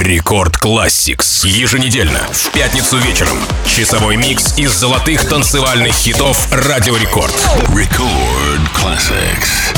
Рекорд Classics. Еженедельно, в пятницу вечером. Часовой микс из золотых танцевальных хитов Радио Рекорд. Record Classics.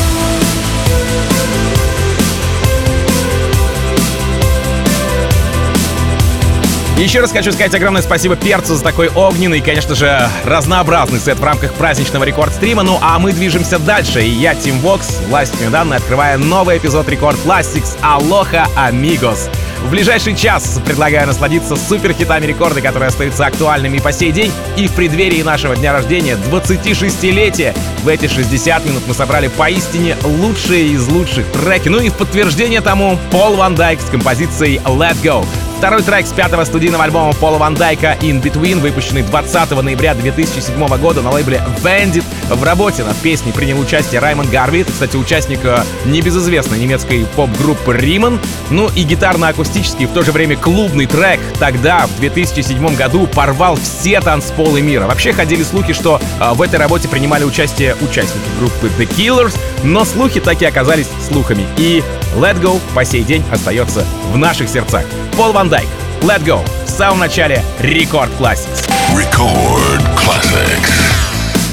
Еще раз хочу сказать огромное спасибо Перцу за такой огненный и, конечно же, разнообразный сет в рамках праздничного рекорд-стрима. Ну а мы движемся дальше. И я, Тим Вокс, властью данной, открываю новый эпизод Рекорд Classics Алоха Амигос. В ближайший час предлагаю насладиться суперхитами рекорда, которые остаются актуальными по сей день. И в преддверии нашего дня рождения, 26-летия, в эти 60 минут мы собрали поистине лучшие из лучших треки. Ну и в подтверждение тому Пол Ван Дайк с композицией Let Go. Второй трек с пятого студийного альбома Пола Ван Дайка In Between, выпущенный 20 ноября 2007 года на лейбле Bandit. В работе над песней принял участие Раймонд Гарви, кстати, участник э, небезызвестной немецкой поп-группы Риман. Ну и гитарно-акустический, в то же время клубный трек тогда, в 2007 году, порвал все танцполы мира. Вообще ходили слухи, что э, в этой работе принимали участие участники группы The Killers, но слухи так и оказались слухами. И Let Go по сей день остается в наших сердцах. Пол Ван Дайк, Let Go в самом начале Рекорд Classics. Record Classics.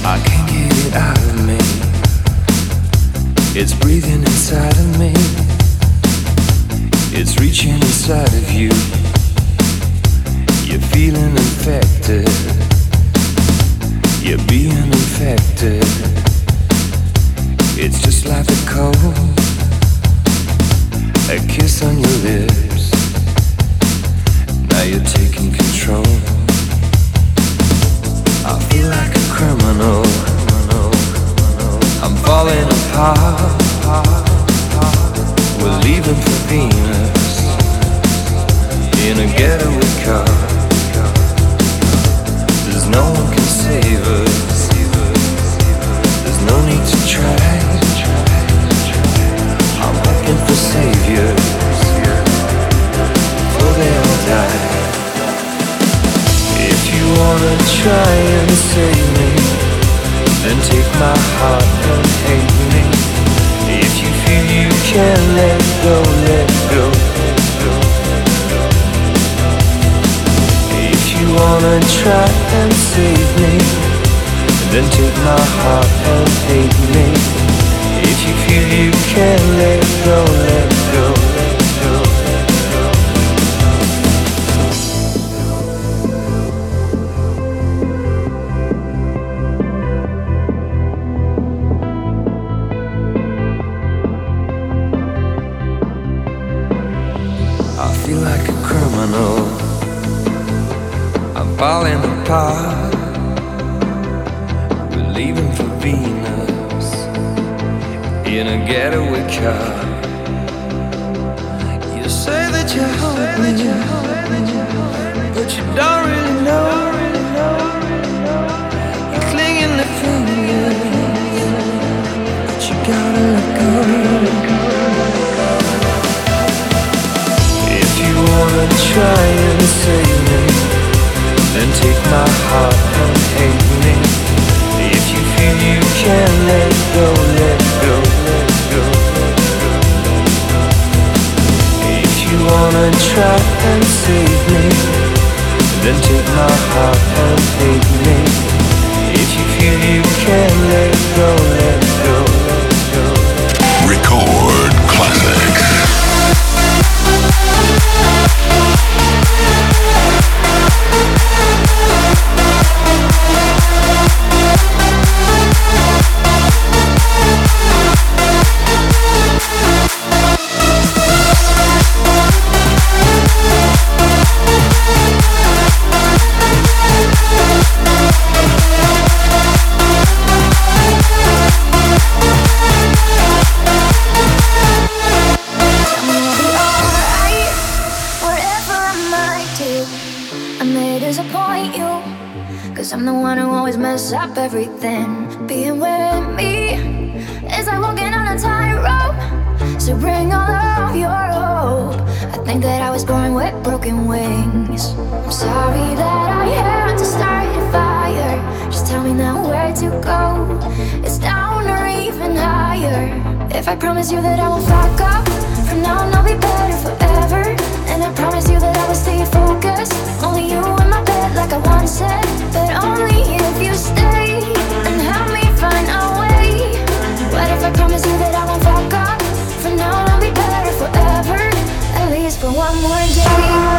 I can't get it out of me. It's breathing inside of me. It's reaching inside of you. You're feeling infected. You're being infected. It's just like a cold. A kiss on your lips. Now you're taking control. I feel like a criminal. Wanna try and save me, then take my heart and hate me. If you feel you can let go, let go, let go. Record Classics. everything. Being with me is like walking on a tightrope. So bring all of your hope. I think that I was born with broken wings. I'm sorry that I had to start a fire. Just tell me now where to go. It's down or even higher. If I promise you that I won't fuck up, from now on I'll be better forever. And I promise you that I will stay focused. Only you in my bed, like I once said, but only. I promise you that I won't fuck up. For now I'll be better forever. At least for one more day.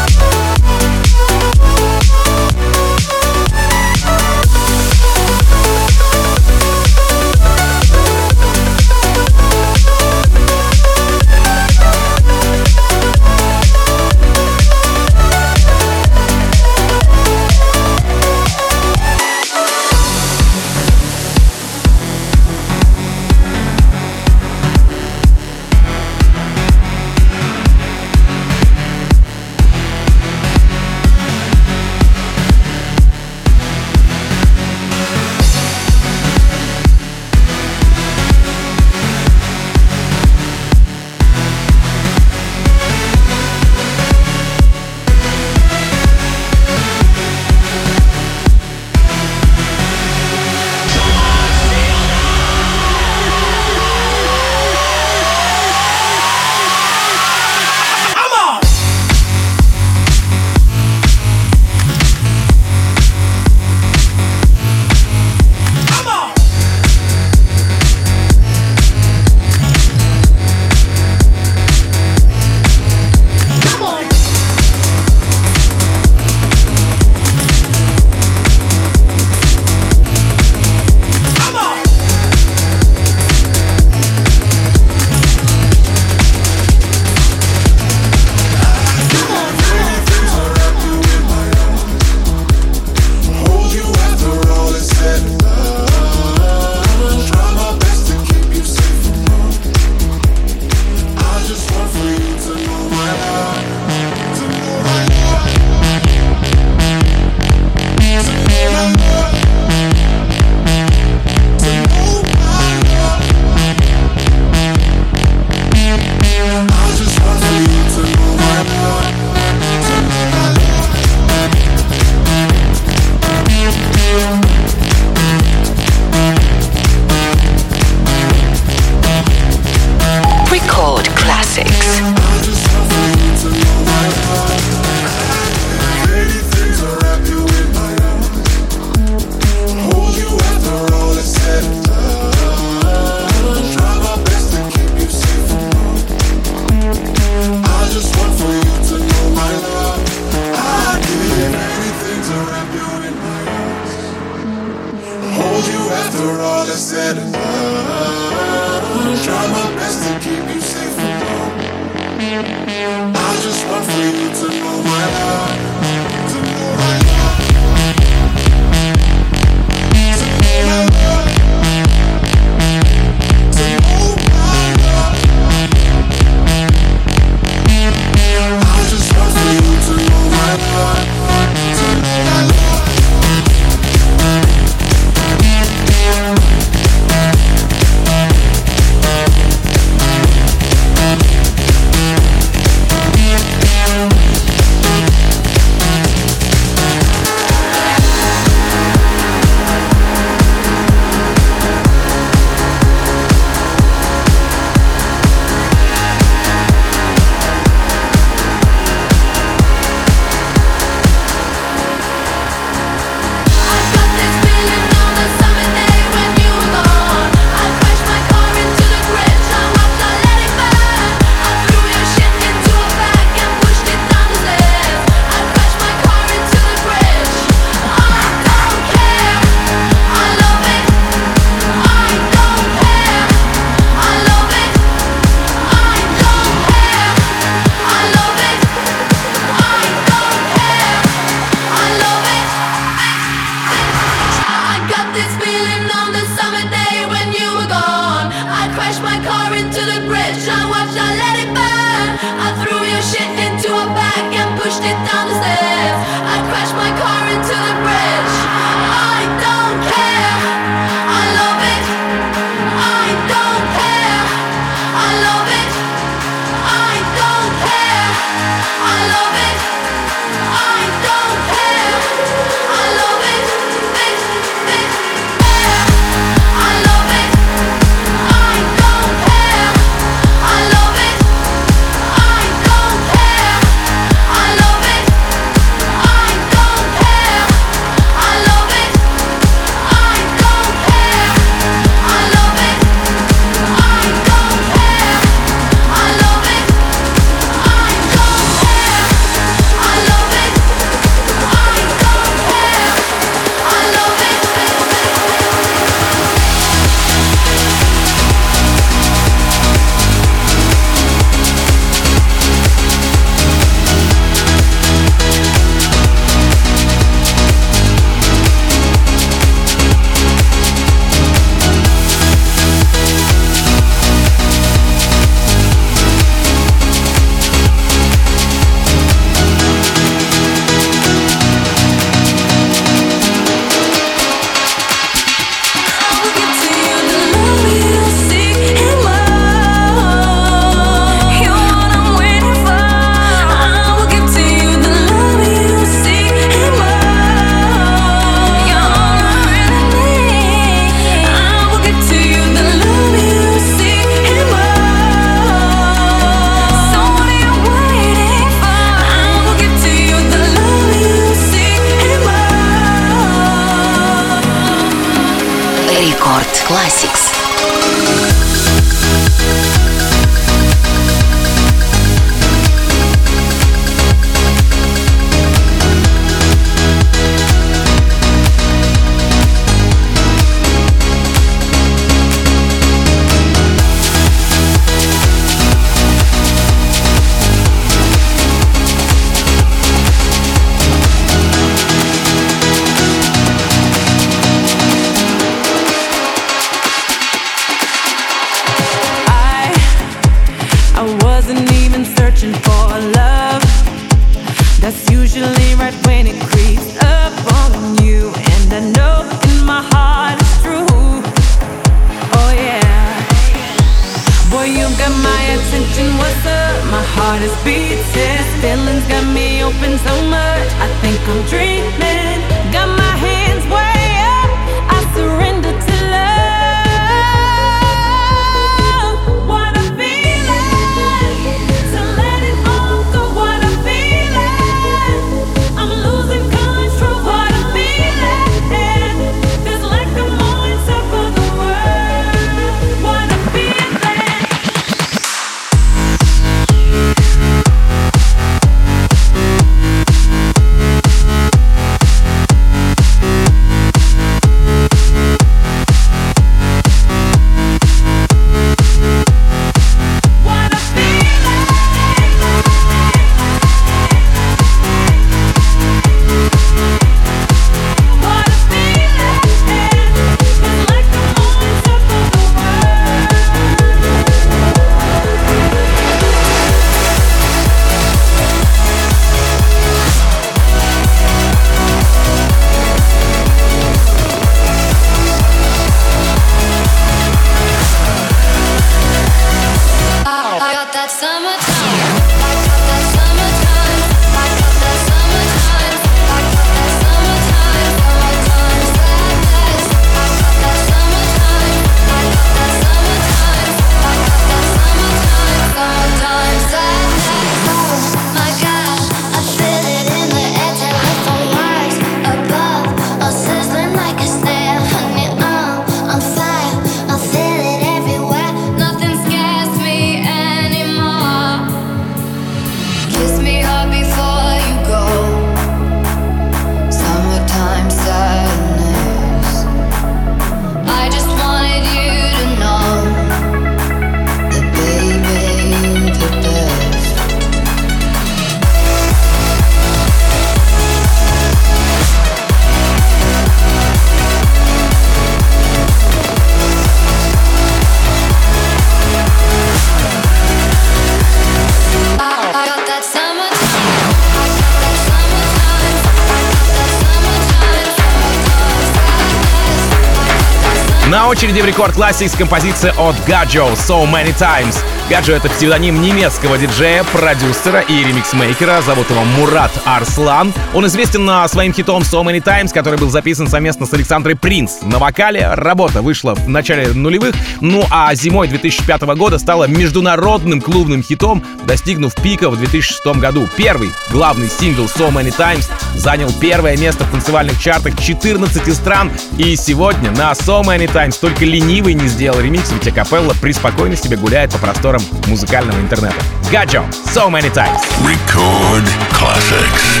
очереди в рекорд с композицией от Gadjo «So Many Times». Гаджо — это псевдоним немецкого диджея, продюсера и ремиксмейкера. Зовут его Мурат Арслан. Он известен своим хитом «So Many Times», который был записан совместно с Александрой Принц. На вокале работа вышла в начале нулевых, ну а зимой 2005 года стала международным клубным хитом, достигнув пика в 2006 году. Первый главный сингл «So Many Times» занял первое место в танцевальных чартах 14 стран. И сегодня на «So Many Times» только ленивый не сделал ремикс, ведь акапелла преспокойно себе гуляет по просторам просторам музыкального интернета. Гаджо, so many times. Record classics.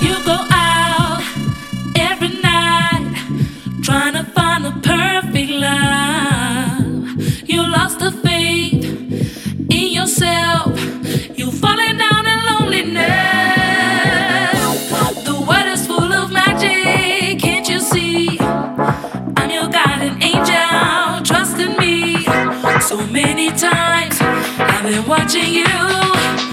You go out. watching you.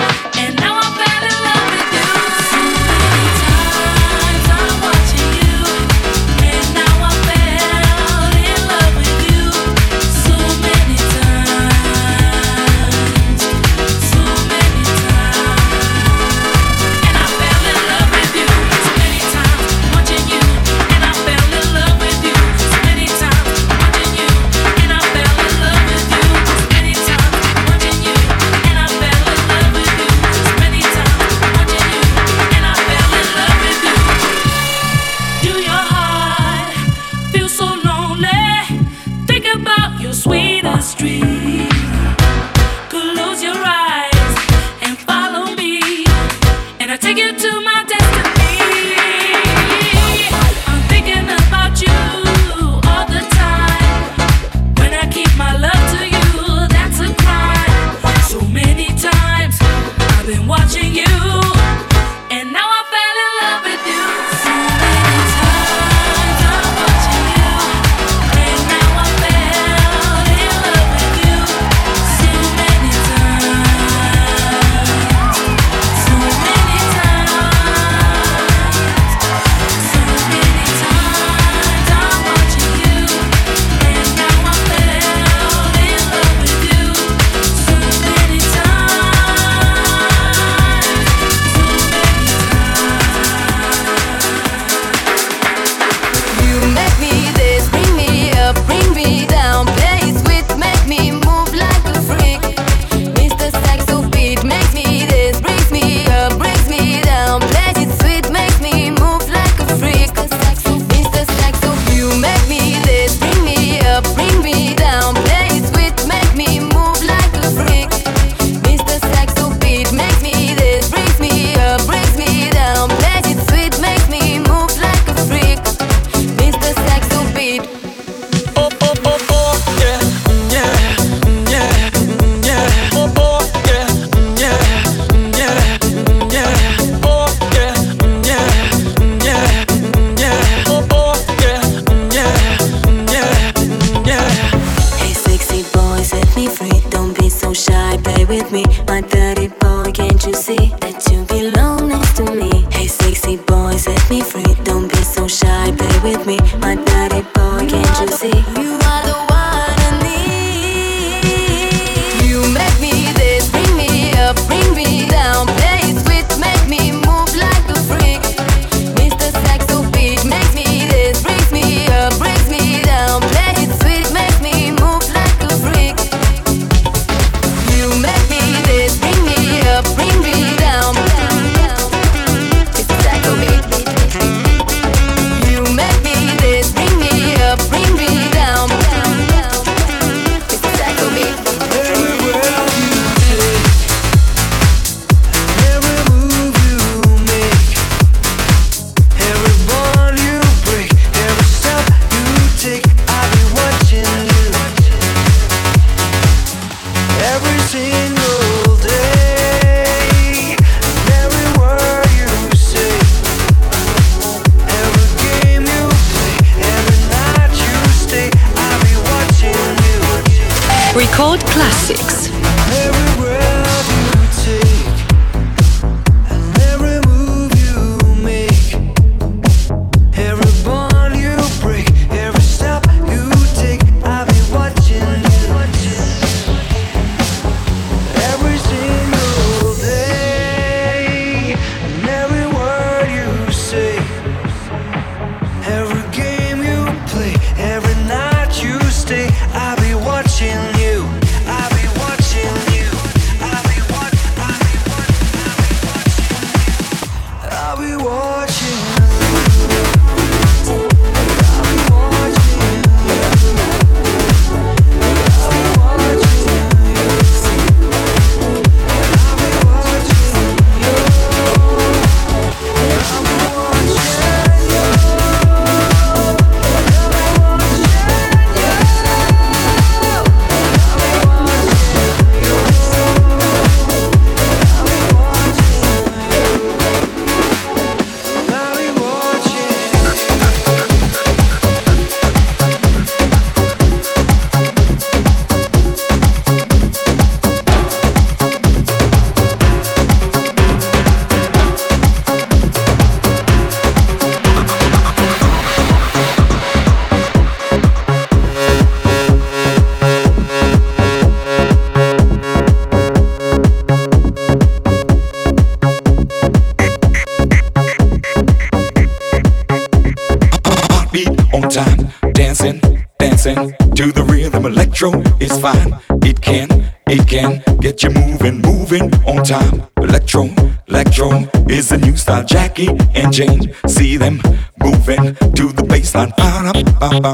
Time, dancing, dancing to the rhythm. Electro is fine. It can, it can get you moving, moving on time. Electro, electro is the new style. Jackie and Jane, see them moving to the bassline. Ba-da-ba-ba,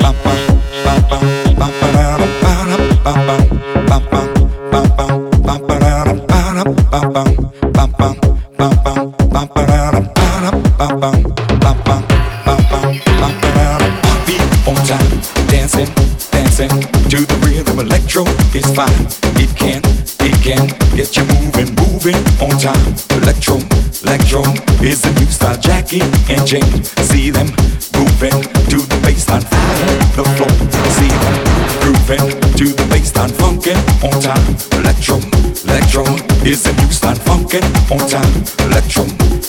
ba-ba, ba-ba, ba-ba-da-da, ba-da-ba-ba, ba-ba, on time, dancing, dancing to the rhythm. Electro is fine. It can, it can get you moving, moving on time. Electro, electro is the new style. Jackie and Jane, see them moving to the bassline. The floor, see them grooving to the bassline. Funkin' on time. Electro, electro is the new style. Funkin' on time. Electro,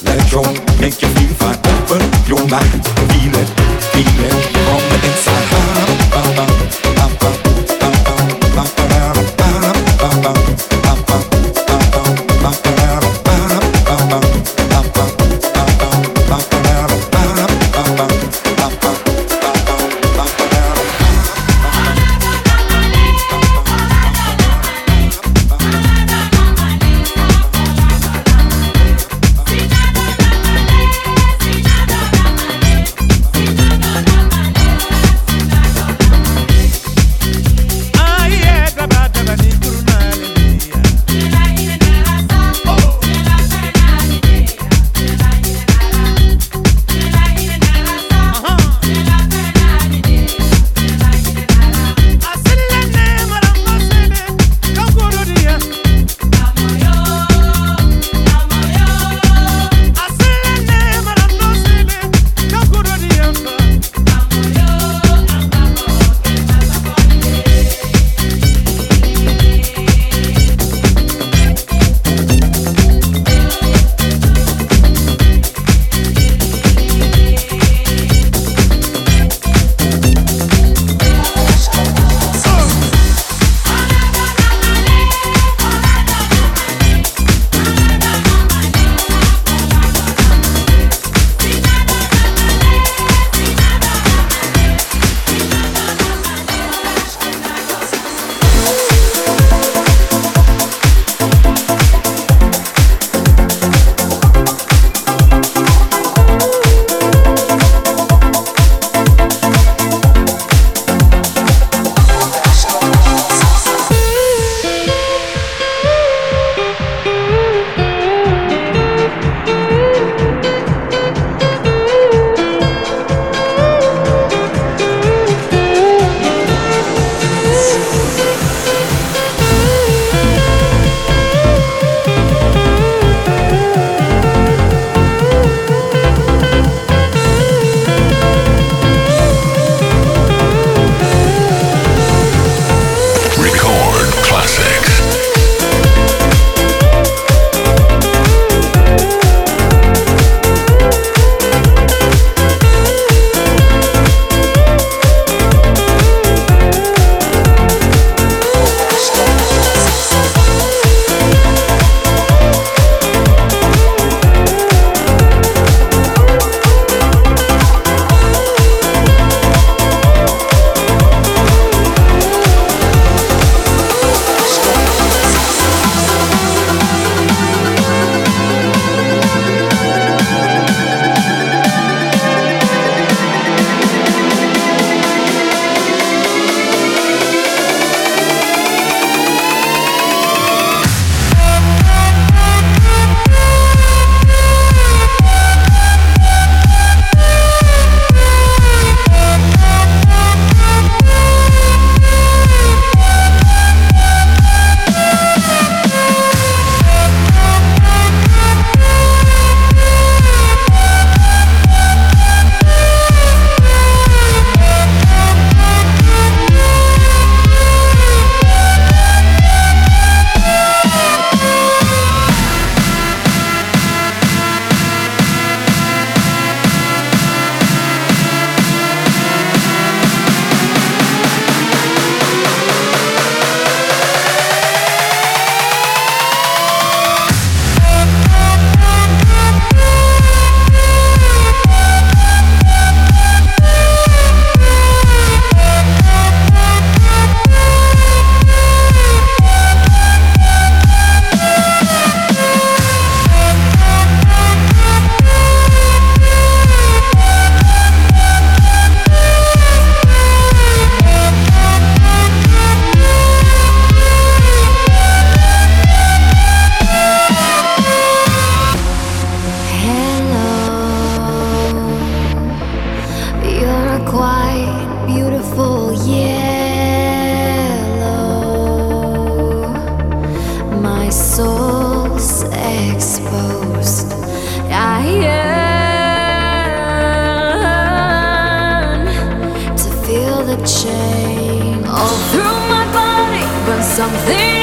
electro make you feel fine. Open your mind, feel it, feel it soul's exposed. I yearn to feel the chain all through my body, but something.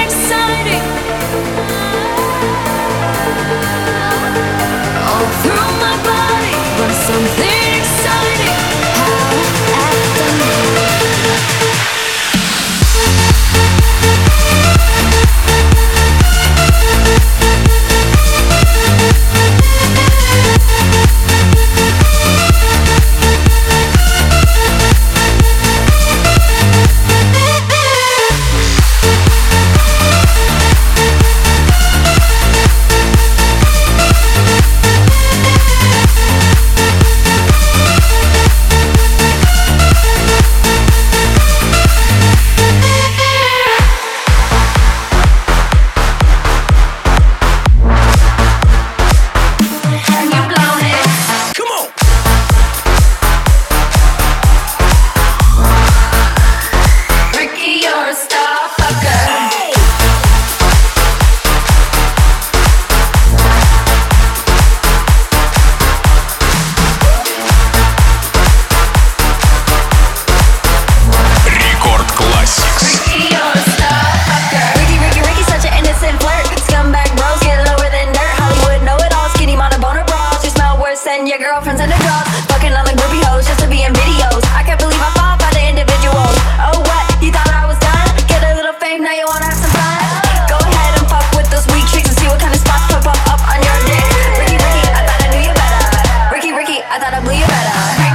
You better.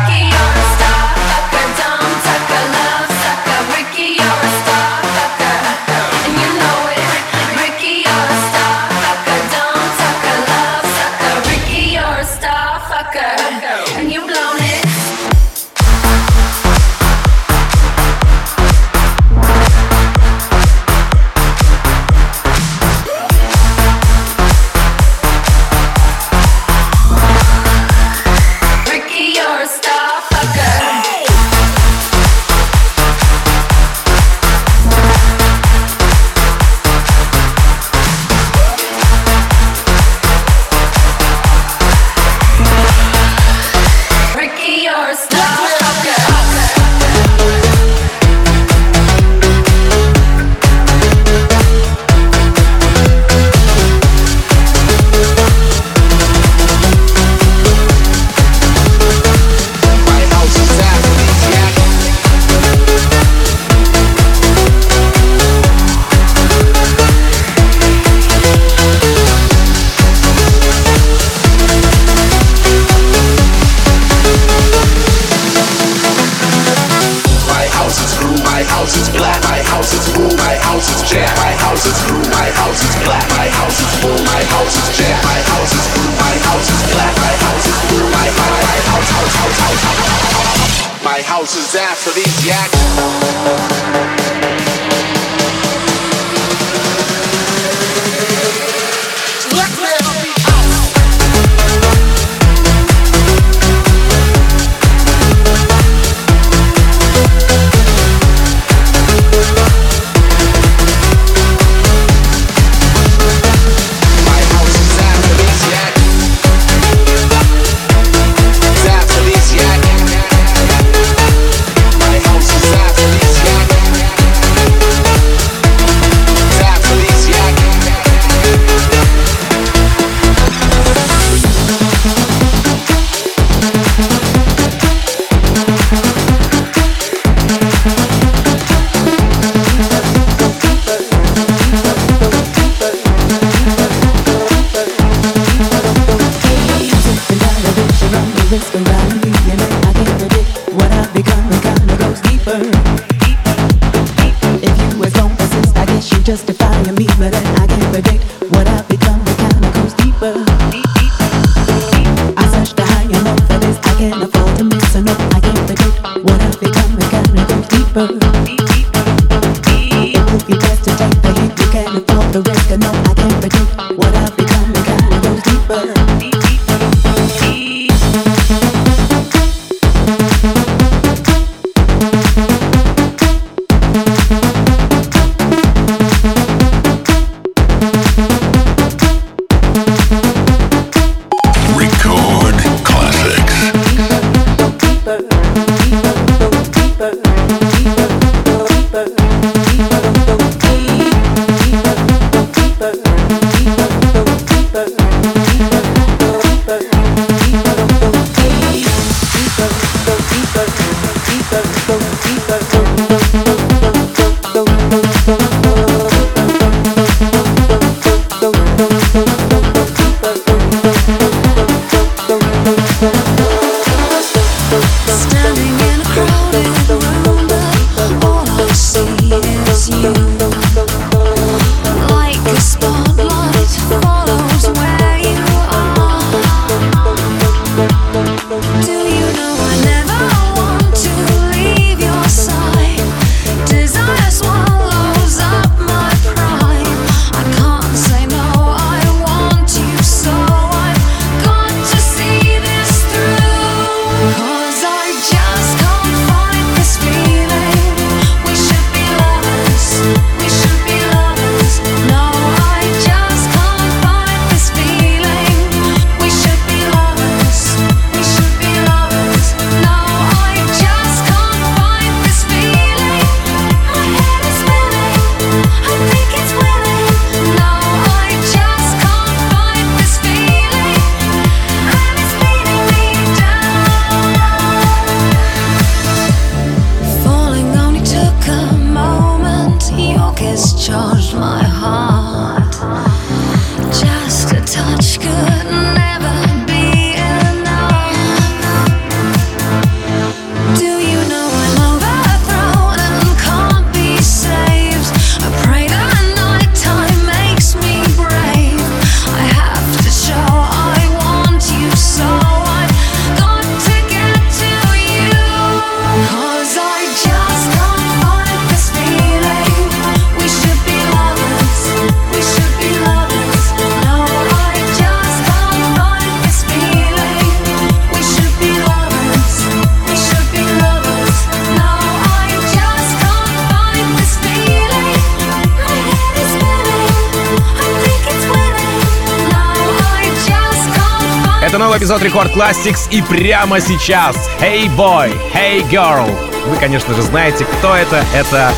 Это новый эпизод Рекорд Classics и прямо сейчас Hey Boy, Hey Girl. Вы, конечно же, знаете, кто это. Это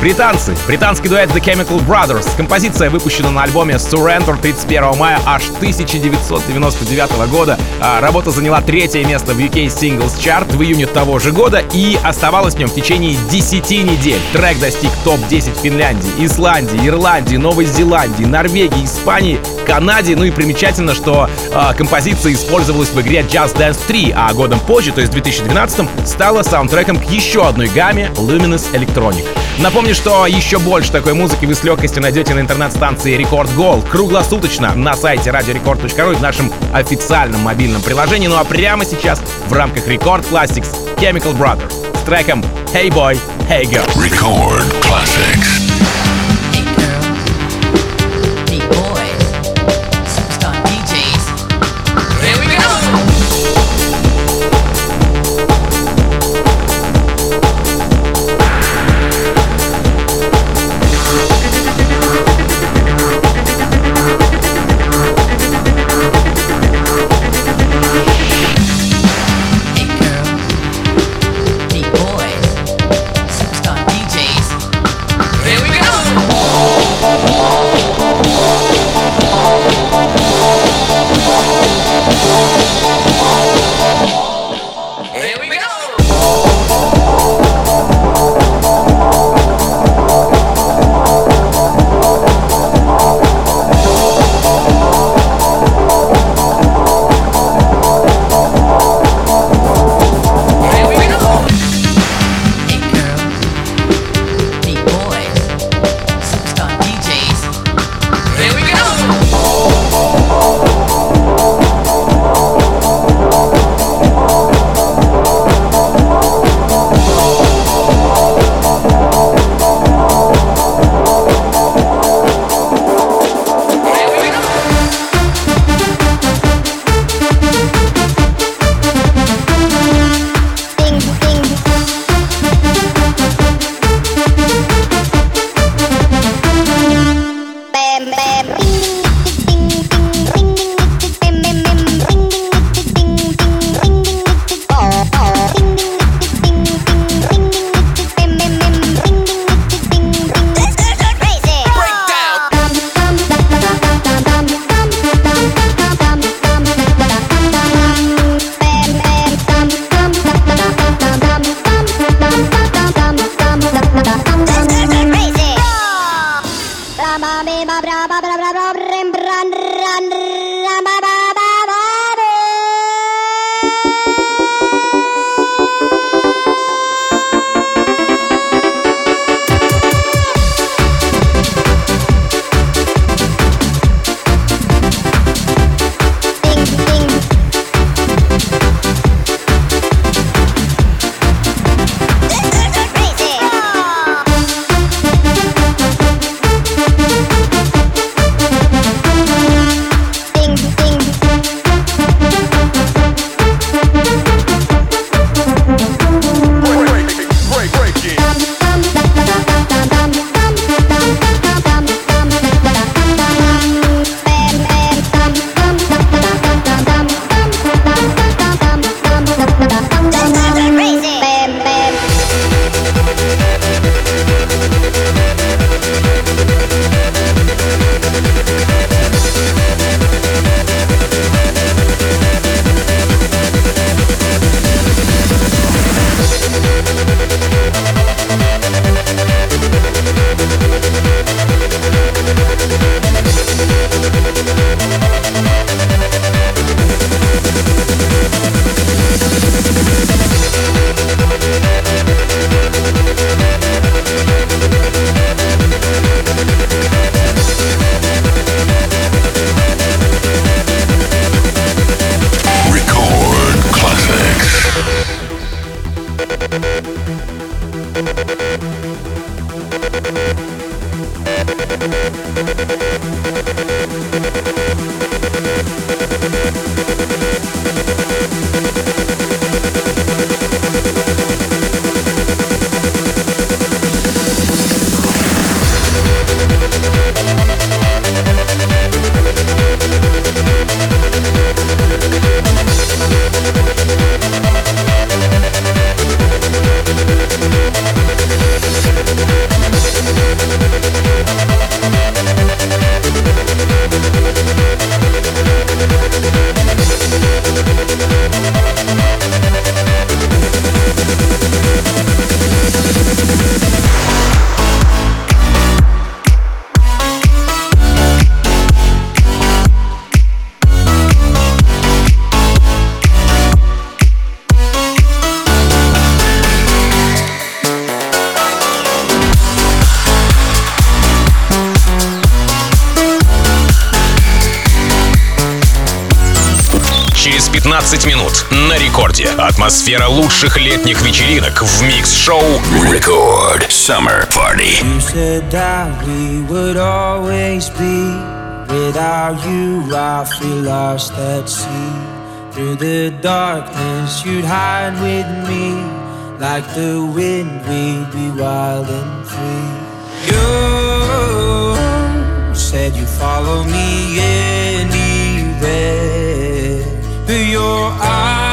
Британцы. Британский дуэт The Chemical Brothers. Композиция выпущена на альбоме Surrender 31 мая аж 1999 года. А, работа заняла третье место в UK Singles Chart в июне того же года и оставалась в нем в течение 10 недель. Трек достиг топ-10 Финляндии, Исландии, Ирландии, Новой Зеландии, Норвегии, Испании, Канаде. Ну и примечательно, что э, композиция использовалась в игре Just Dance 3, а годом позже, то есть в 2012 стала саундтреком к еще одной гамме Luminous Electronic. Напомню, что еще больше такой музыки вы с легкостью найдете на интернет-станции Record Gold круглосуточно на сайте radiorecord.ru и в нашем официальном мобильном приложении. Ну а прямо сейчас в рамках Record Classics Chemical Brothers с треком Hey Boy, Hey Girl. Record Classics. 15 минут на рекорде. Атмосфера лучших летних вечеринок в микс-шоу Record Summer Party. You said that we would always be Without you I feel lost at sea Through the darkness you'd hide with me Like the wind we'd be wild and free You said you follow me, yeah your eyes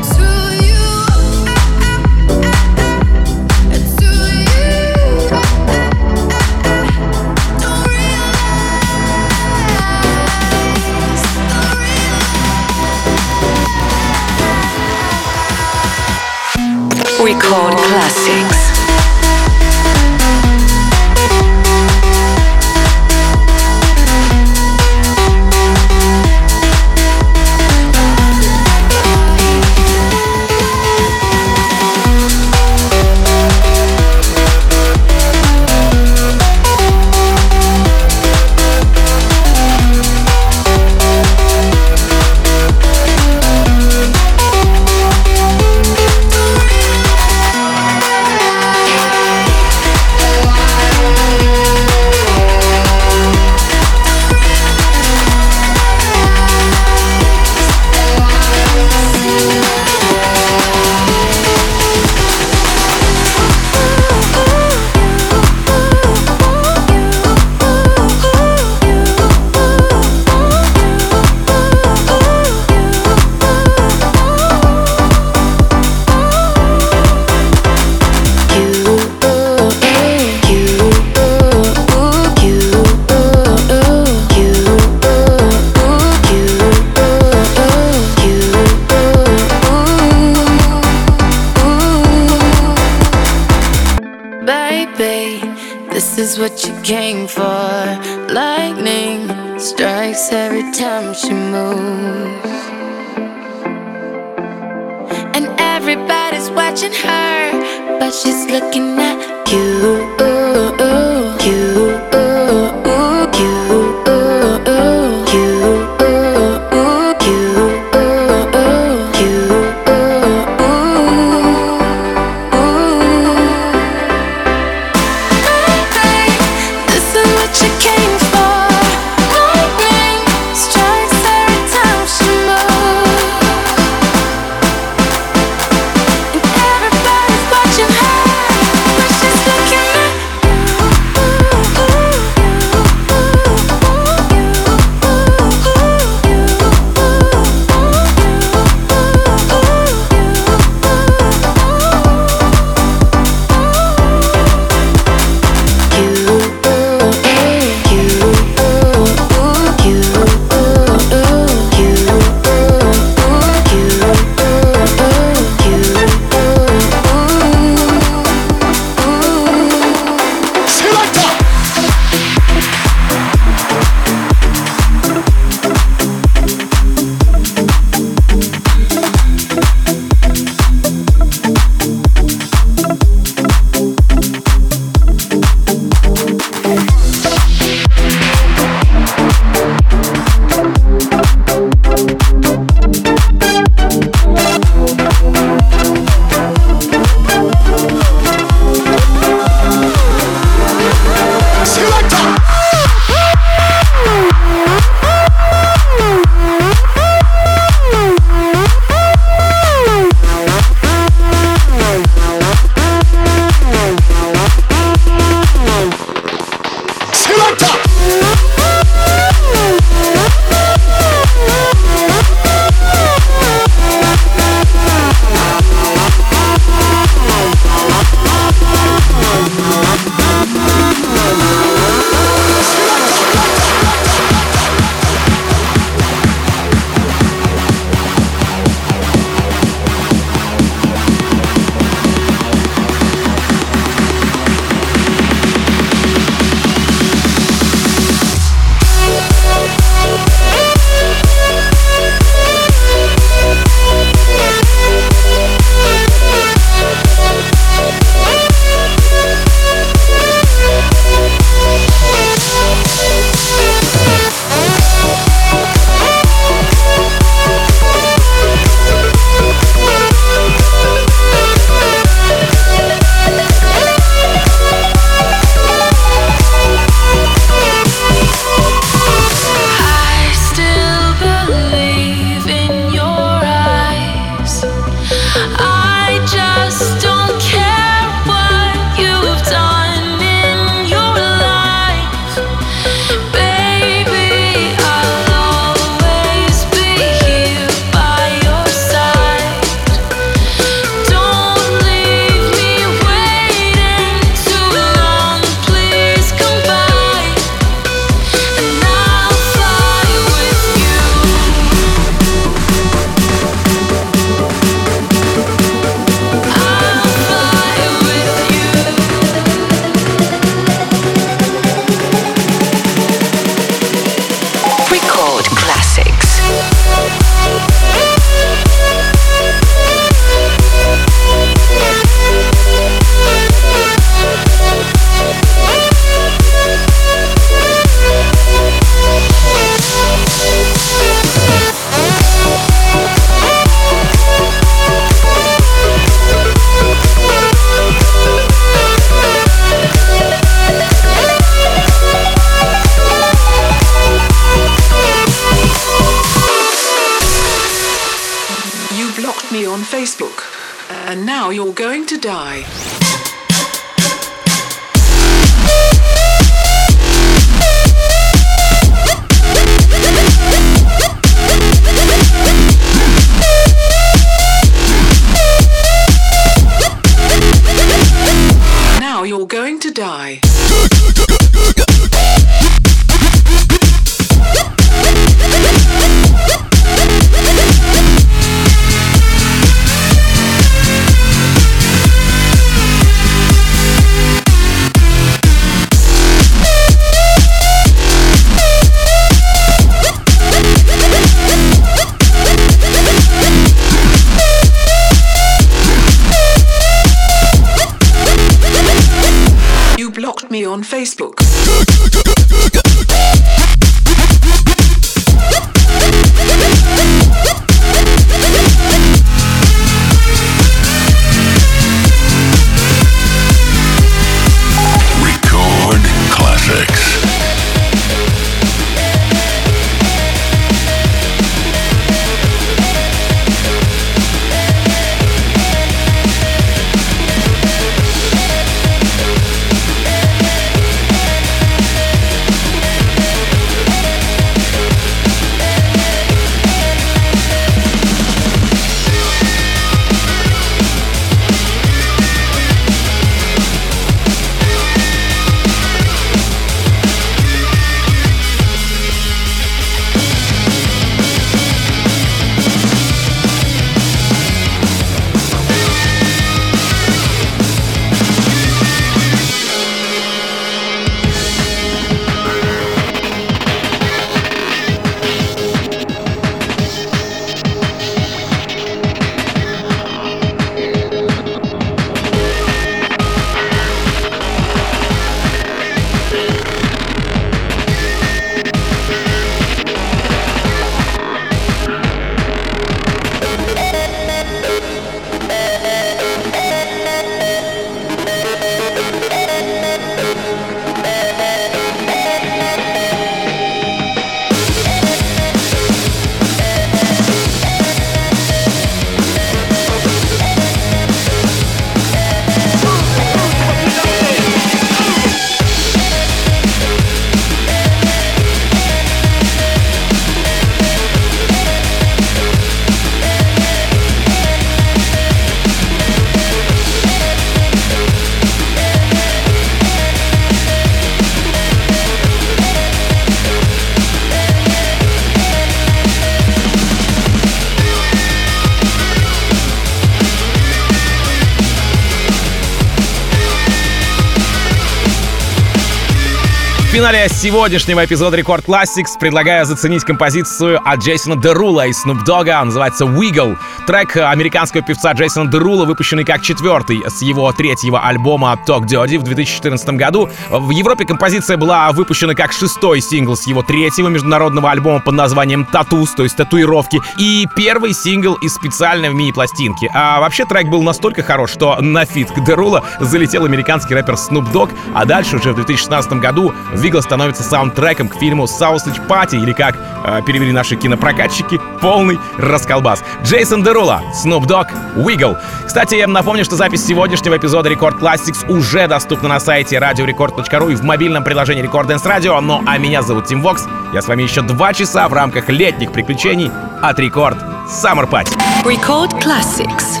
финале сегодняшнего эпизода Рекорд Classics предлагаю заценить композицию от Джейсона Дерула и Snoop Dogg. Называется Wiggle. Трек американского певца Джейсона Дерула, выпущенный как четвертый с его третьего альбома Talk Dirty в 2014 году. В Европе композиция была выпущена как шестой сингл с его третьего международного альбома под названием Татус, то есть татуировки, и первый сингл из специальной мини-пластинки. А вообще трек был настолько хорош, что на фит Дерула залетел американский рэпер Snoop Dogg, а дальше уже в 2016 году Вигл становится саундтреком к фильму Sausage Party, или как э, перевели наши кинопрокатчики, полный расколбас. Джейсон Дерула, Snoop Dogg, Wiggle. Кстати, я напомню, что запись сегодняшнего эпизода Record Classics уже доступна на сайте radiorecord.ru и в мобильном приложении Record Dance Radio. Ну а меня зовут Тим Вокс. Я с вами еще два часа в рамках летних приключений от Record Summer Party. Record Classics.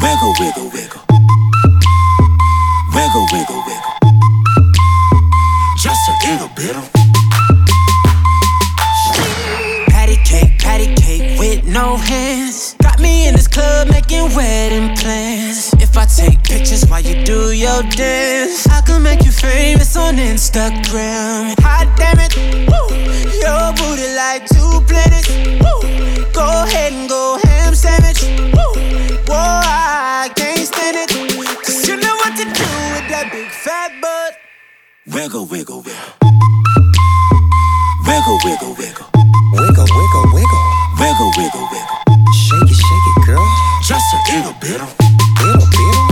Wiggle, wiggle, wiggle. Wiggle, wiggle, wiggle. Just a little bit of. Patty cake, patty cake with no hands. Got me in this club making wedding plans. If I take pictures while you do your dance, I can make you famous on Instagram. Hot damn it, woo. Your booty like two planets. Woo. Go ahead and go Wiggle, wiggle, wiggle. Wiggle, wiggle, wiggle. Wiggle, wiggle, wiggle. Wiggle, wiggle, wiggle. Shake it, shake it, girl. Just a little bit. A little, little,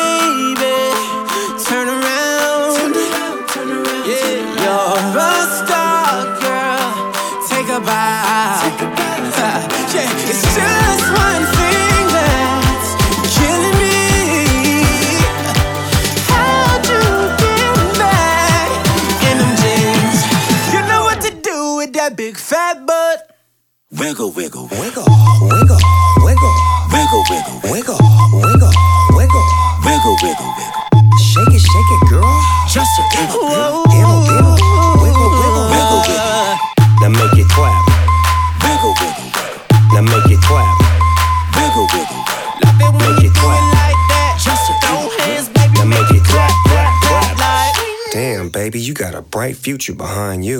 Wiggle, wiggle, wiggle, wiggle, wiggle, wiggle, wiggle, wiggle, wiggle, wiggle, wiggle, wiggle, wiggle. Shake it, shake it, girl. Just a wiggle, wiggle, wiggle, wiggle, wiggle, wiggle, wiggle. Now make it clap. Wiggle, wiggle, wiggle. Now make it clap. Wiggle, wiggle, Love it when Make you it do clap. it like that. Just a throw hands, baby. Now make it clap, clap, clap. Like. Damn, baby, you got a bright future behind you.